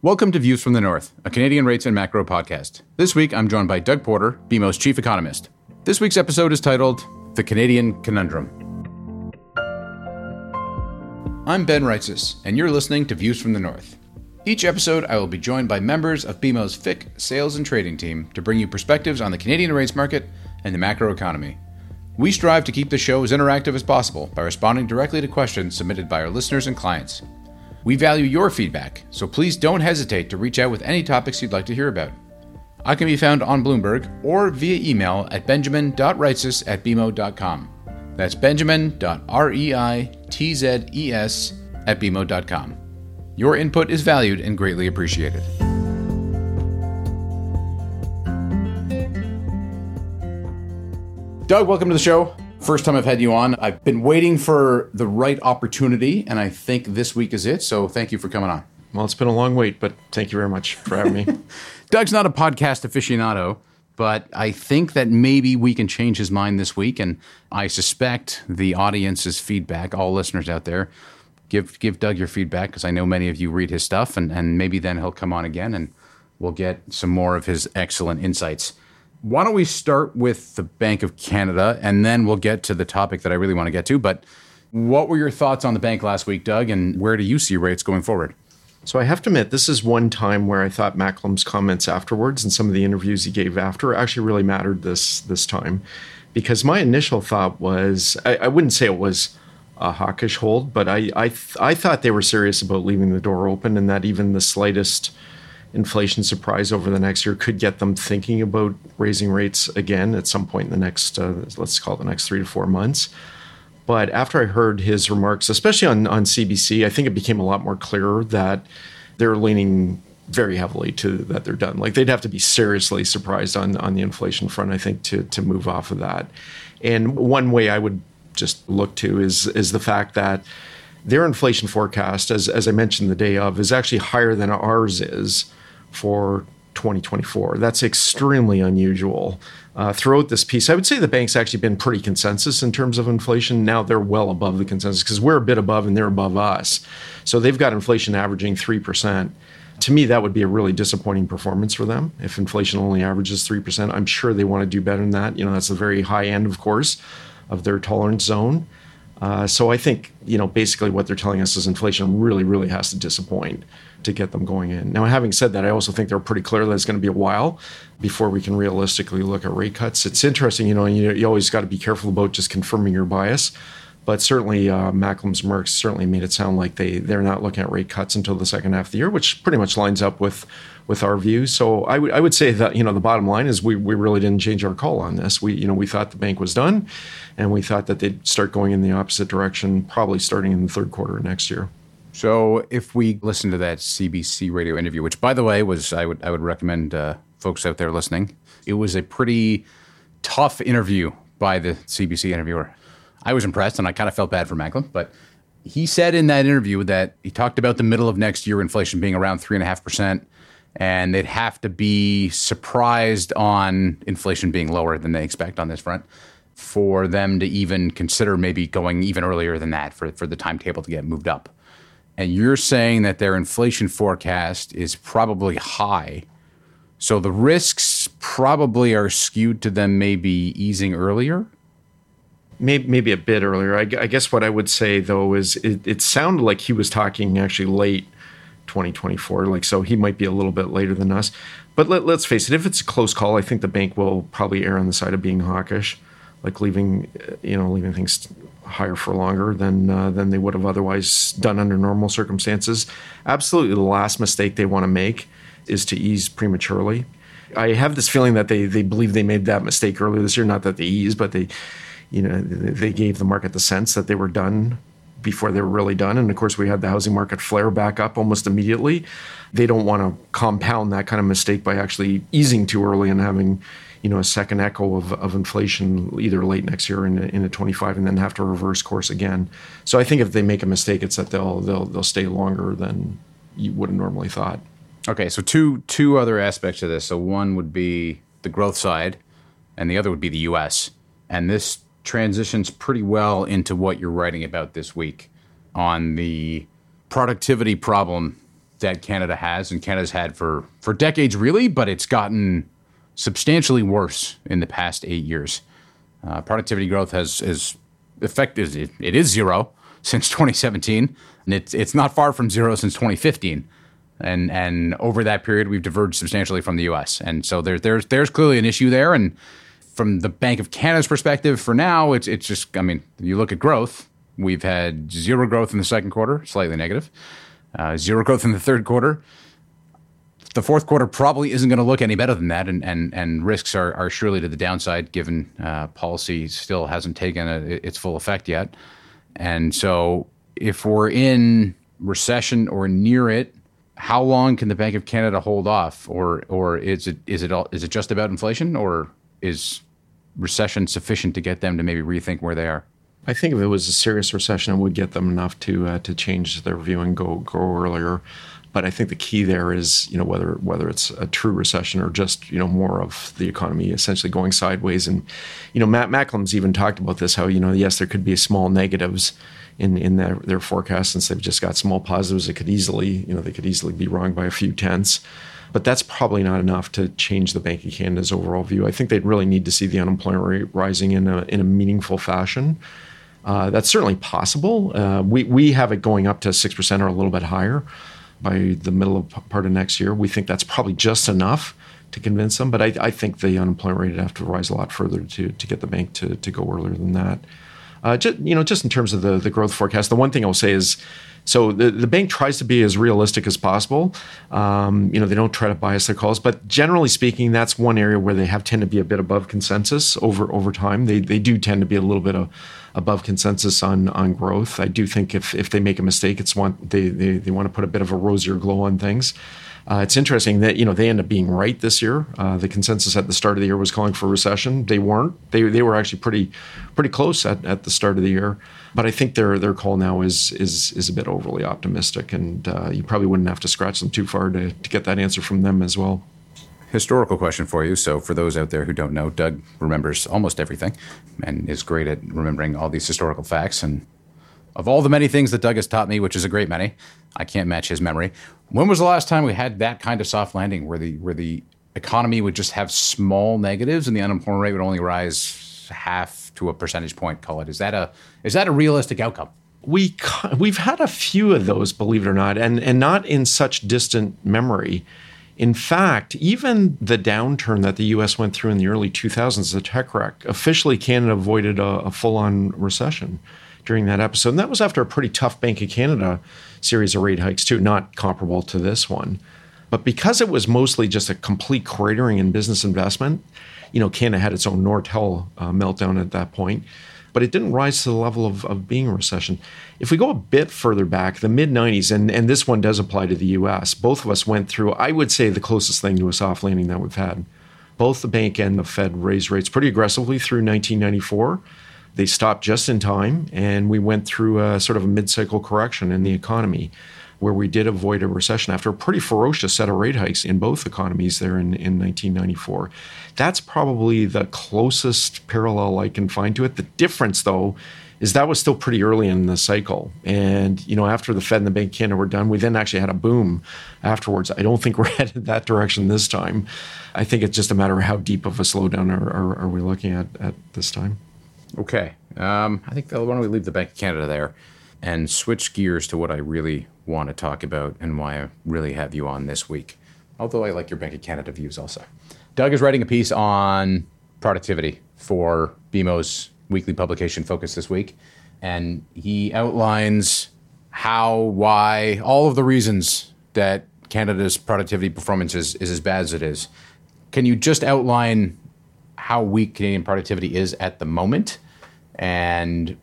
Welcome to Views from the North, a Canadian rates and macro podcast. This week, I'm joined by Doug Porter, BMO's chief economist. This week's episode is titled The Canadian Conundrum. I'm Ben Reitzes, and you're listening to Views from the North. Each episode, I will be joined by members of BMO's FIC sales and trading team to bring you perspectives on the Canadian rates market and the macro economy. We strive to keep the show as interactive as possible by responding directly to questions submitted by our listeners and clients. We value your feedback, so please don't hesitate to reach out with any topics you'd like to hear about. I can be found on Bloomberg or via email at benjamin.reitzes at bmo.com. That's benjamin.reitzes at bmo.com. Your input is valued and greatly appreciated. Doug, welcome to the show. First time I've had you on. I've been waiting for the right opportunity, and I think this week is it. So thank you for coming on. Well, it's been a long wait, but thank you very much for having me. Doug's not a podcast aficionado, but I think that maybe we can change his mind this week. And I suspect the audience's feedback, all listeners out there, give give Doug your feedback because I know many of you read his stuff, and, and maybe then he'll come on again and we'll get some more of his excellent insights. Why don't we start with the Bank of Canada and then we'll get to the topic that I really want to get to. But what were your thoughts on the bank last week, Doug, and where do you see rates going forward? So I have to admit, this is one time where I thought Macklem's comments afterwards and some of the interviews he gave after actually really mattered this this time, because my initial thought was I, I wouldn't say it was a hawkish hold, but I I, th- I thought they were serious about leaving the door open and that even the slightest inflation surprise over the next year could get them thinking about raising rates again at some point in the next, uh, let's call it the next three to four months. But after I heard his remarks, especially on, on CBC, I think it became a lot more clear that they're leaning very heavily to that they're done. Like they'd have to be seriously surprised on on the inflation front, I think, to to move off of that. And one way I would just look to is is the fact that their inflation forecast, as as I mentioned the day of, is actually higher than ours is for 2024. That's extremely unusual. Uh, throughout this piece, I would say the bank's actually been pretty consensus in terms of inflation. Now they're well above the consensus because we're a bit above and they're above us. So they've got inflation averaging 3%. To me, that would be a really disappointing performance for them. If inflation only averages 3%, I'm sure they want to do better than that. You know, that's the very high end, of course, of their tolerance zone. Uh, so I think, you know, basically what they're telling us is inflation really, really has to disappoint to get them going in. Now, having said that, I also think they're pretty clear that it's going to be a while before we can realistically look at rate cuts. It's interesting, you know, you, you always got to be careful about just confirming your bias. But certainly, uh, Macklem's Mercs certainly made it sound like they they're not looking at rate cuts until the second half of the year, which pretty much lines up with with our view. So I would I would say that you know the bottom line is we we really didn't change our call on this. We you know we thought the bank was done, and we thought that they'd start going in the opposite direction, probably starting in the third quarter of next year. So if we listen to that CBC radio interview, which by the way was I would I would recommend uh, folks out there listening, it was a pretty tough interview by the CBC interviewer. I was impressed, and I kind of felt bad for Macklem, but he said in that interview that he talked about the middle of next year inflation being around three and a half percent, and they'd have to be surprised on inflation being lower than they expect on this front for them to even consider maybe going even earlier than that for, for the timetable to get moved up and you're saying that their inflation forecast is probably high. So the risks probably are skewed to them maybe easing earlier? Maybe, maybe a bit earlier. I, I guess what I would say, though, is it, it sounded like he was talking actually late 2024. Like, so he might be a little bit later than us. But let, let's face it, if it's a close call, I think the bank will probably err on the side of being hawkish, like leaving, you know, leaving things higher for longer than uh, than they would have otherwise done under normal circumstances. Absolutely, the last mistake they want to make is to ease prematurely. I have this feeling that they they believe they made that mistake earlier this year. Not that they eased, but they, you know, they gave the market the sense that they were done before they were really done. And of course, we had the housing market flare back up almost immediately. They don't want to compound that kind of mistake by actually easing too early and having you know a second echo of, of inflation either late next year in in a 25 and then have to reverse course again. So I think if they make a mistake, it's that they'll they'll they'll stay longer than you would have normally thought. Okay, so two two other aspects of this. So one would be the growth side, and the other would be the U.S. And this transitions pretty well into what you're writing about this week on the productivity problem that Canada has and Canada's had for for decades, really, but it's gotten substantially worse in the past eight years. Uh, productivity growth has is effective. It, it is zero since 2017, and it's it's not far from zero since 2015. And and over that period, we've diverged substantially from the U.S. And so there's there's there's clearly an issue there. And from the Bank of Canada's perspective, for now, it's it's just I mean, you look at growth. We've had zero growth in the second quarter, slightly negative. Uh, zero growth in the third quarter. The fourth quarter probably isn't going to look any better than that, and and, and risks are, are surely to the downside given uh, policy still hasn't taken a, its full effect yet. And so, if we're in recession or near it, how long can the Bank of Canada hold off, or or is it is it all, is it just about inflation, or is recession sufficient to get them to maybe rethink where they are? I think if it was a serious recession, it would get them enough to uh, to change their view and go go earlier. But I think the key there is, you know, whether whether it's a true recession or just you know more of the economy essentially going sideways. And you know, Matt Macklem's even talked about this. How you know, yes, there could be small negatives in in their their forecast since they've just got small positives. It could easily, you know, they could easily be wrong by a few tenths. But that's probably not enough to change the Bank of Canada's overall view. I think they'd really need to see the unemployment rate rising in a in a meaningful fashion. Uh, that's certainly possible. Uh, we, we have it going up to 6% or a little bit higher by the middle of part of next year. We think that's probably just enough to convince them, but I, I think the unemployment rate would have to rise a lot further to, to get the bank to, to go earlier than that. Uh, just, you know, just in terms of the, the growth forecast, the one thing I'll say is so the, the bank tries to be as realistic as possible. Um, you know, they don't try to bias their calls, but generally speaking, that's one area where they have tend to be a bit above consensus over over time. They they do tend to be a little bit of, above consensus on on growth. I do think if if they make a mistake, it's want they they, they want to put a bit of a rosier glow on things. Uh, it's interesting that you know they end up being right this year. Uh, the consensus at the start of the year was calling for recession. They weren't. They they were actually pretty pretty close at, at the start of the year. But I think their their call now is is is a bit overly optimistic, and uh, you probably wouldn't have to scratch them too far to, to get that answer from them as well. Historical question for you. So, for those out there who don't know, Doug remembers almost everything and is great at remembering all these historical facts. And of all the many things that Doug has taught me, which is a great many, I can't match his memory. When was the last time we had that kind of soft landing where the where the economy would just have small negatives and the unemployment rate would only rise half to a percentage point. Call it. Is that a is that a realistic outcome? We we've had a few of those, believe it or not, and and not in such distant memory. In fact, even the downturn that the U.S. went through in the early 2000s, the tech wreck, officially Canada avoided a, a full-on recession during that episode, and that was after a pretty tough Bank of Canada series of rate hikes too, not comparable to this one. But because it was mostly just a complete cratering in business investment, you know, Canada had its own Nortel uh, meltdown at that point, but it didn't rise to the level of, of being a recession. If we go a bit further back, the mid 90s, and, and this one does apply to the US, both of us went through, I would say, the closest thing to a soft landing that we've had. Both the bank and the Fed raised rates pretty aggressively through 1994. They stopped just in time, and we went through a sort of a mid cycle correction in the economy where we did avoid a recession after a pretty ferocious set of rate hikes in both economies there in, in 1994. That's probably the closest parallel I can find to it. The difference, though, is that was still pretty early in the cycle. And, you know, after the Fed and the Bank of Canada were done, we then actually had a boom afterwards. I don't think we're headed that direction this time. I think it's just a matter of how deep of a slowdown are, are, are we looking at at this time. Okay. Um, I think, why don't we leave the Bank of Canada there and switch gears to what I really want to talk about and why I really have you on this week. Although I like your Bank of Canada views also. Doug is writing a piece on productivity for BMO's weekly publication Focus this week. And he outlines how, why, all of the reasons that Canada's productivity performance is, is as bad as it is. Can you just outline how weak Canadian productivity is at the moment and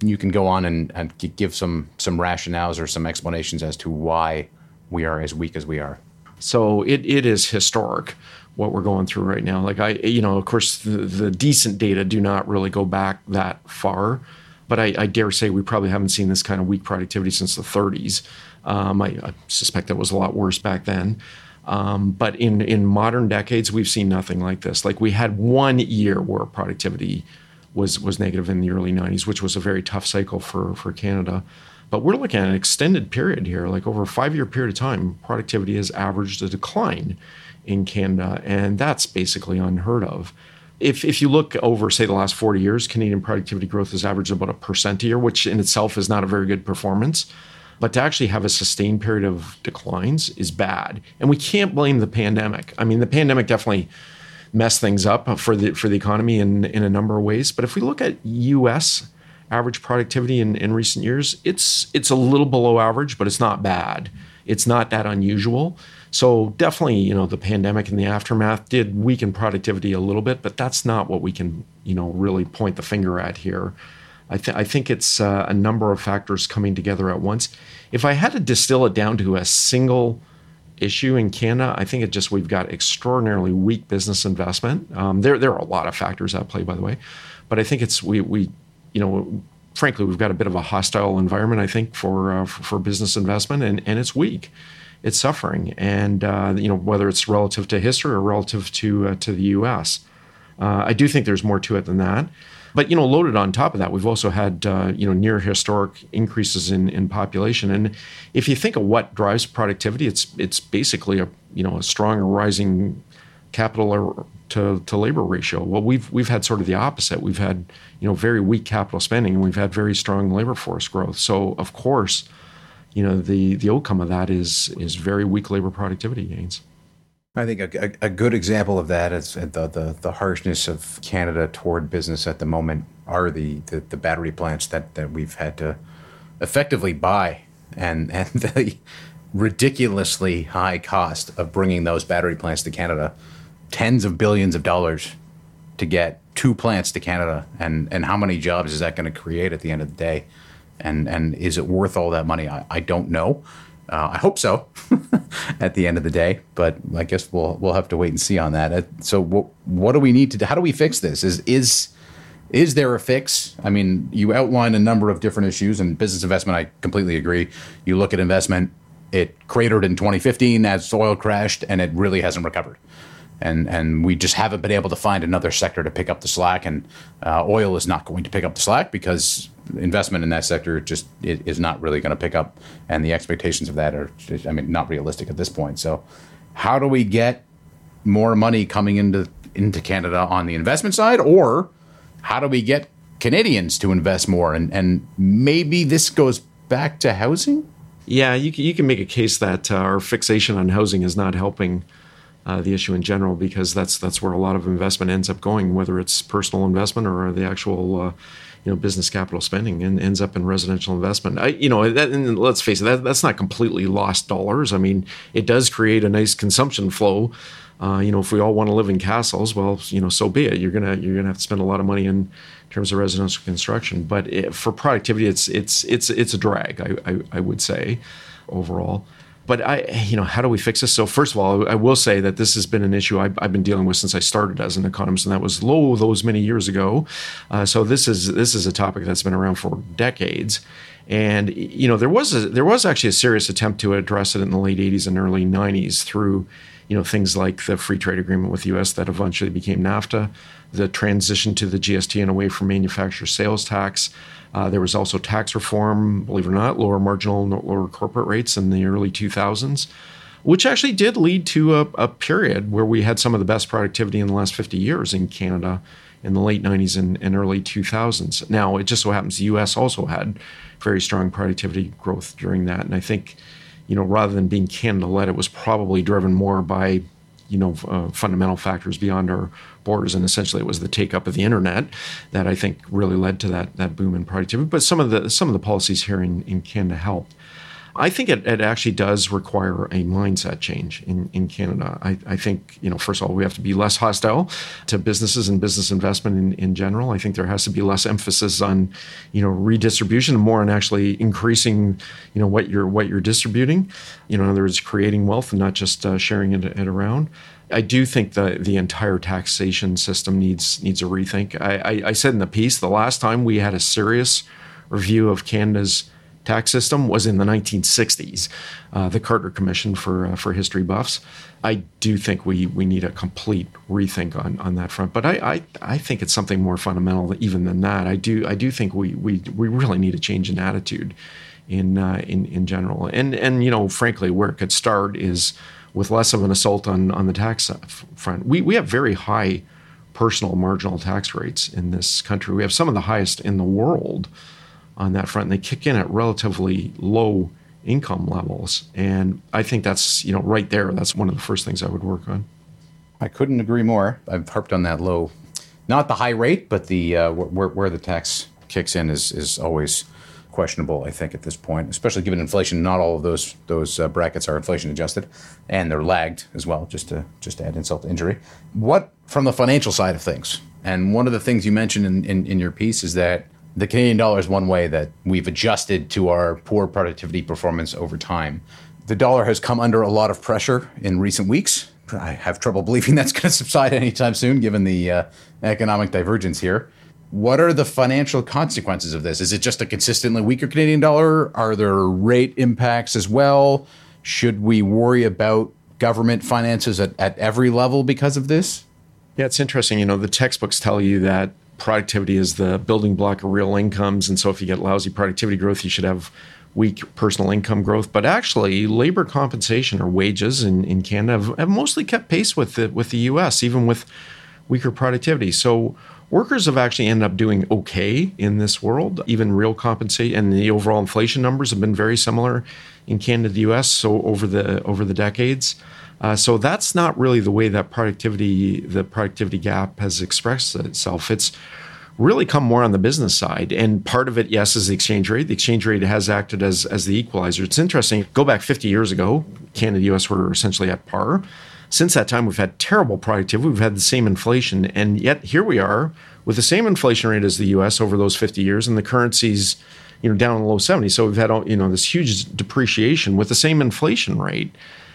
you can go on and, and give some some rationales or some explanations as to why we are as weak as we are. So it, it is historic what we're going through right now. Like I, you know, of course, the, the decent data do not really go back that far, but I, I, dare say we probably haven't seen this kind of weak productivity since the 30s. Um, I, I, suspect that was a lot worse back then. Um, but in in modern decades, we've seen nothing like this. Like we had one year where productivity was was negative in the early 90s, which was a very tough cycle for for Canada. But we're looking at an extended period here, like over a five year period of time, productivity has averaged a decline in Canada, and that's basically unheard of. If, if you look over, say, the last 40 years, Canadian productivity growth has averaged about a percent a year, which in itself is not a very good performance. But to actually have a sustained period of declines is bad. And we can't blame the pandemic. I mean, the pandemic definitely messed things up for the for the economy in, in a number of ways. But if we look at US average productivity in, in recent years, it's it's a little below average, but it's not bad. It's not that unusual. So definitely, you know, the pandemic and the aftermath did weaken productivity a little bit, but that's not what we can, you know, really point the finger at here. I, th- I think it's uh, a number of factors coming together at once. If I had to distill it down to a single issue in Canada, I think it just we've got extraordinarily weak business investment. Um, there there are a lot of factors at play, by the way, but I think it's we we you know frankly we've got a bit of a hostile environment. I think for uh, for, for business investment, and and it's weak it's suffering, and uh, you know whether it's relative to history or relative to uh, to the U.S. Uh, I do think there's more to it than that. But you know, loaded on top of that, we've also had uh, you know near historic increases in, in population. And if you think of what drives productivity, it's it's basically a you know a strong rising capital to, to labor ratio. Well, we've we've had sort of the opposite. We've had you know very weak capital spending, and we've had very strong labor force growth. So of course, you know the the outcome of that is is very weak labor productivity gains. I think a, a, a, good example of that is uh, the, the, the harshness of Canada toward business at the moment are the, the, the, battery plants that, that we've had to effectively buy and, and the ridiculously high cost of bringing those battery plants to Canada. Tens of billions of dollars to get two plants to Canada. And, and how many jobs is that going to create at the end of the day? and and is it worth all that money? I, I don't know. Uh, I hope so at the end of the day, but I guess we'll we'll have to wait and see on that. Uh, so what what do we need to do? How do we fix this? Is is is there a fix? I mean, you outline a number of different issues and business investment. I completely agree. You look at investment; it cratered in 2015 as oil crashed, and it really hasn't recovered and and we just haven't been able to find another sector to pick up the slack. And uh, oil is not going to pick up the slack because investment in that sector just is not really going to pick up, and the expectations of that are, I mean, not realistic at this point. So, how do we get more money coming into into Canada on the investment side, or how do we get Canadians to invest more? And and maybe this goes back to housing. Yeah, you can, you can make a case that uh, our fixation on housing is not helping uh, the issue in general because that's that's where a lot of investment ends up going, whether it's personal investment or the actual uh, you know business capital spending, and ends up in residential investment. I, you know, that, and let's face it, that, that's not completely lost dollars. I mean, it does create a nice consumption flow. Uh, you know, if we all want to live in castles, well, you know, so be it. You're gonna you're gonna have to spend a lot of money in terms of residential construction, but it, for productivity, it's it's it's it's a drag. I, I, I would say overall but I, you know, how do we fix this? So first of all, I will say that this has been an issue I've, I've been dealing with since I started as an economist, and that was lo those many years ago. Uh, so this is this is a topic that's been around for decades. And you know, there was a, there was actually a serious attempt to address it in the late '80s and early '90s through you know things like the free trade agreement with the U.S. that eventually became NAFTA, the transition to the GST and away from manufacturer sales tax. Uh, there was also tax reform, believe it or not, lower marginal, lower corporate rates in the early 2000s, which actually did lead to a, a, period where we had some of the best productivity in the last 50 years in Canada in the late 90s and, and early 2000s. Now, it just so happens the US also had very strong productivity growth during that. And I think, you know, rather than being Canada led, it was probably driven more by you know uh, fundamental factors beyond our borders, and essentially it was the take up of the internet that I think really led to that that boom in productivity. But some of the some of the policies here in, in Canada helped. I think it, it actually does require a mindset change in, in Canada. I, I think, you know, first of all, we have to be less hostile to businesses and business investment in, in general. I think there has to be less emphasis on, you know, redistribution and more on actually increasing, you know, what you're what you're distributing. You know, in other words, creating wealth and not just uh, sharing it, it around. I do think the the entire taxation system needs needs a rethink. I, I, I said in the piece the last time we had a serious review of Canada's tax system was in the 1960s, uh, the Carter Commission for uh, for history buffs. I do think we we need a complete rethink on, on that front. But I, I, I think it's something more fundamental even than that. I do I do think we we we really need a change in attitude in uh, in in general. And and you know, frankly, where it could start is with less of an assault on on the tax front. We we have very high personal marginal tax rates in this country. We have some of the highest in the world on that front. And they kick in at relatively low income levels. And I think that's, you know, right there, that's one of the first things I would work on. I couldn't agree more. I've harped on that low, not the high rate, but the uh, where, where the tax kicks in is, is always questionable. I think at this point, especially given inflation. Not all of those those uh, brackets are inflation adjusted, and they're lagged as well. Just to just to add insult to injury. What from the financial side of things? And one of the things you mentioned in, in, in your piece is that the Canadian dollar is one way that we've adjusted to our poor productivity performance over time. The dollar has come under a lot of pressure in recent weeks. I have trouble believing that's going to subside anytime soon, given the uh, economic divergence here. What are the financial consequences of this? Is it just a consistently weaker Canadian dollar? Are there rate impacts as well? Should we worry about government finances at, at every level because of this? Yeah, it's interesting. You know, the textbooks tell you that productivity is the building block of real incomes. And so if you get lousy productivity growth, you should have weak personal income growth. But actually, labor compensation or wages in, in Canada have, have mostly kept pace with the, with the US, even with weaker productivity. So workers have actually ended up doing okay in this world. Even real compensation and the overall inflation numbers have been very similar in Canada the US. So over the over the decades. Uh, so that's not really the way that productivity, the productivity gap has expressed itself. It's really come more on the business side. And part of it, yes, is the exchange rate. The exchange rate has acted as, as the equalizer. It's interesting. Go back 50 years ago, Canada US were essentially at par. Since that time, we've had terrible productivity. We've had the same inflation. And yet here we are with the same inflation rate as the US over those 50 years, and the currency's you know down in the low 70s. So we've had you know this huge depreciation with the same inflation rate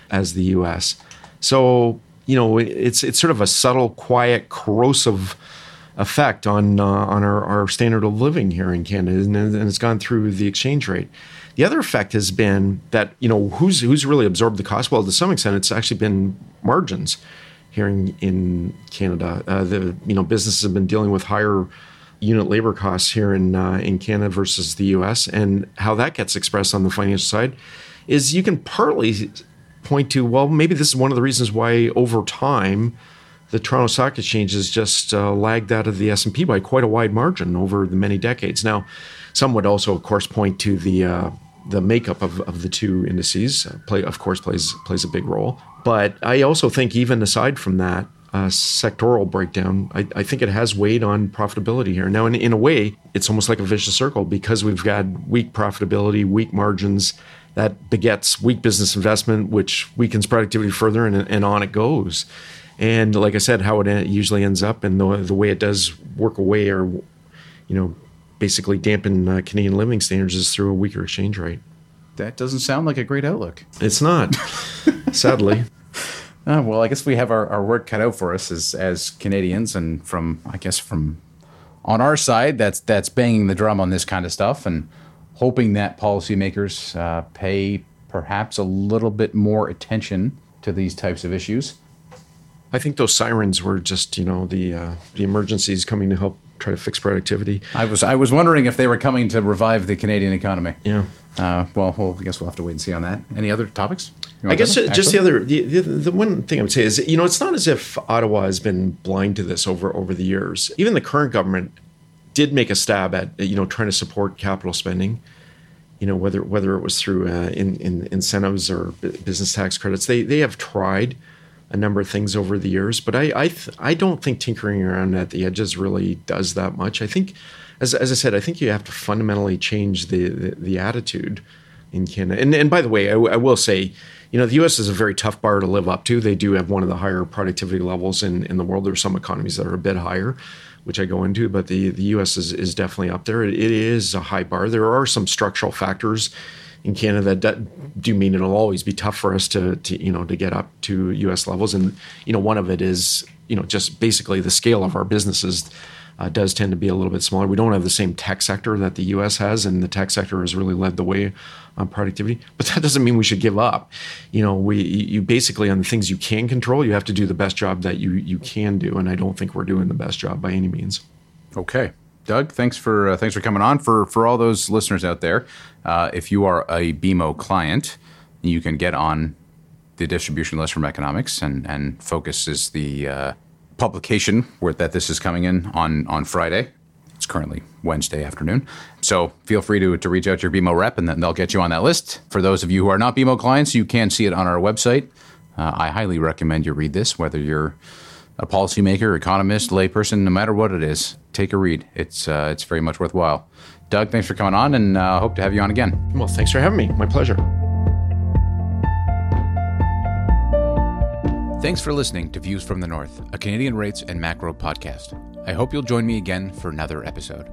as the U.S. So you know it's it's sort of a subtle, quiet, corrosive effect on uh, on our, our standard of living here in Canada, and, and it's gone through the exchange rate. The other effect has been that you know who's who's really absorbed the cost. Well, to some extent, it's actually been margins here in, in Canada. Uh, the you know businesses have been dealing with higher unit labor costs here in uh, in Canada versus the U.S. and how that gets expressed on the financial side is you can partly point to, well, maybe this is one of the reasons why over time the Toronto Stock Exchange has just uh, lagged out of the S&P by quite a wide margin over the many decades. Now, some would also, of course, point to the uh, the makeup of, of the two indices. Uh, play, of course, plays plays a big role. But I also think, even aside from that, uh, sectoral breakdown, I, I, think it has weighed on profitability here. Now, in, in a way, it's almost like a vicious circle because we've got weak profitability, weak margins, that begets weak business investment, which weakens productivity further, and, and on it goes. And like I said, how it usually ends up, and the, the way it does work away, or you know, basically dampen uh, Canadian living standards is through a weaker exchange rate. That doesn't sound like a great outlook. It's not, sadly. Uh, well, I guess we have our, our work cut out for us as as Canadians, and from I guess from on our side, that's that's banging the drum on this kind of stuff, and hoping that policymakers uh, pay perhaps a little bit more attention to these types of issues. I think those sirens were just, you know, the uh, the emergencies coming to help try to fix productivity. I was I was wondering if they were coming to revive the Canadian economy. Yeah. Uh, well, well, I guess we'll have to wait and see on that. Any other topics? I guess just the other the, the, the one thing I would say is you know it's not as if Ottawa has been blind to this over over the years. Even the current government did make a stab at you know trying to support capital spending. You know whether whether it was through uh, in, in incentives or business tax credits, they they have tried a number of things over the years, but I I, th- I don't think tinkering around at the edges really does that much. I think, as, as I said, I think you have to fundamentally change the the, the attitude in Canada. And and by the way, I, I will say you know, the U.S. is a very tough bar to live up to. They do have one of the higher productivity levels in, in the world. There are some economies that are a bit higher, which I go into, but the, the U.S. is, is definitely up there. It, it is a high bar. There are some structural factors in Canada that do mean it'll always be tough for us to, to you know to get up to U.S. levels. And you know, one of it is you know just basically the scale of our businesses uh, does tend to be a little bit smaller. We don't have the same tech sector that the U.S. has, and the tech sector has really led the way on productivity. But that doesn't mean we should give up. You know, we you basically on the things you can control, you have to do the best job that you you can do, and I don't think we're doing the best job by any means. Okay. Doug, thanks for uh, thanks for coming on. For for all those listeners out there, uh, if you are a BMO client, you can get on the distribution list from Economics, and and Focus is the uh, publication where that this is coming in on on Friday. It's currently Wednesday afternoon, so feel free to to reach out to your BMO rep, and then they'll get you on that list. For those of you who are not BMO clients, you can see it on our website. Uh, I highly recommend you read this, whether you're a policymaker, economist, layperson, no matter what it is, take a read. It's uh, it's very much worthwhile. Doug, thanks for coming on, and uh, hope to have you on again. Well, thanks for having me. My pleasure. Thanks for listening to Views from the North, a Canadian rates and macro podcast. I hope you'll join me again for another episode.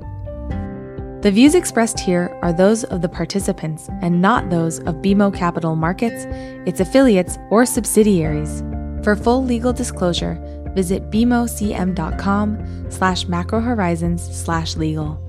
The views expressed here are those of the participants and not those of BMO Capital Markets, its affiliates, or subsidiaries. For full legal disclosure, visit bmocm.com slash macrohorizons slash legal.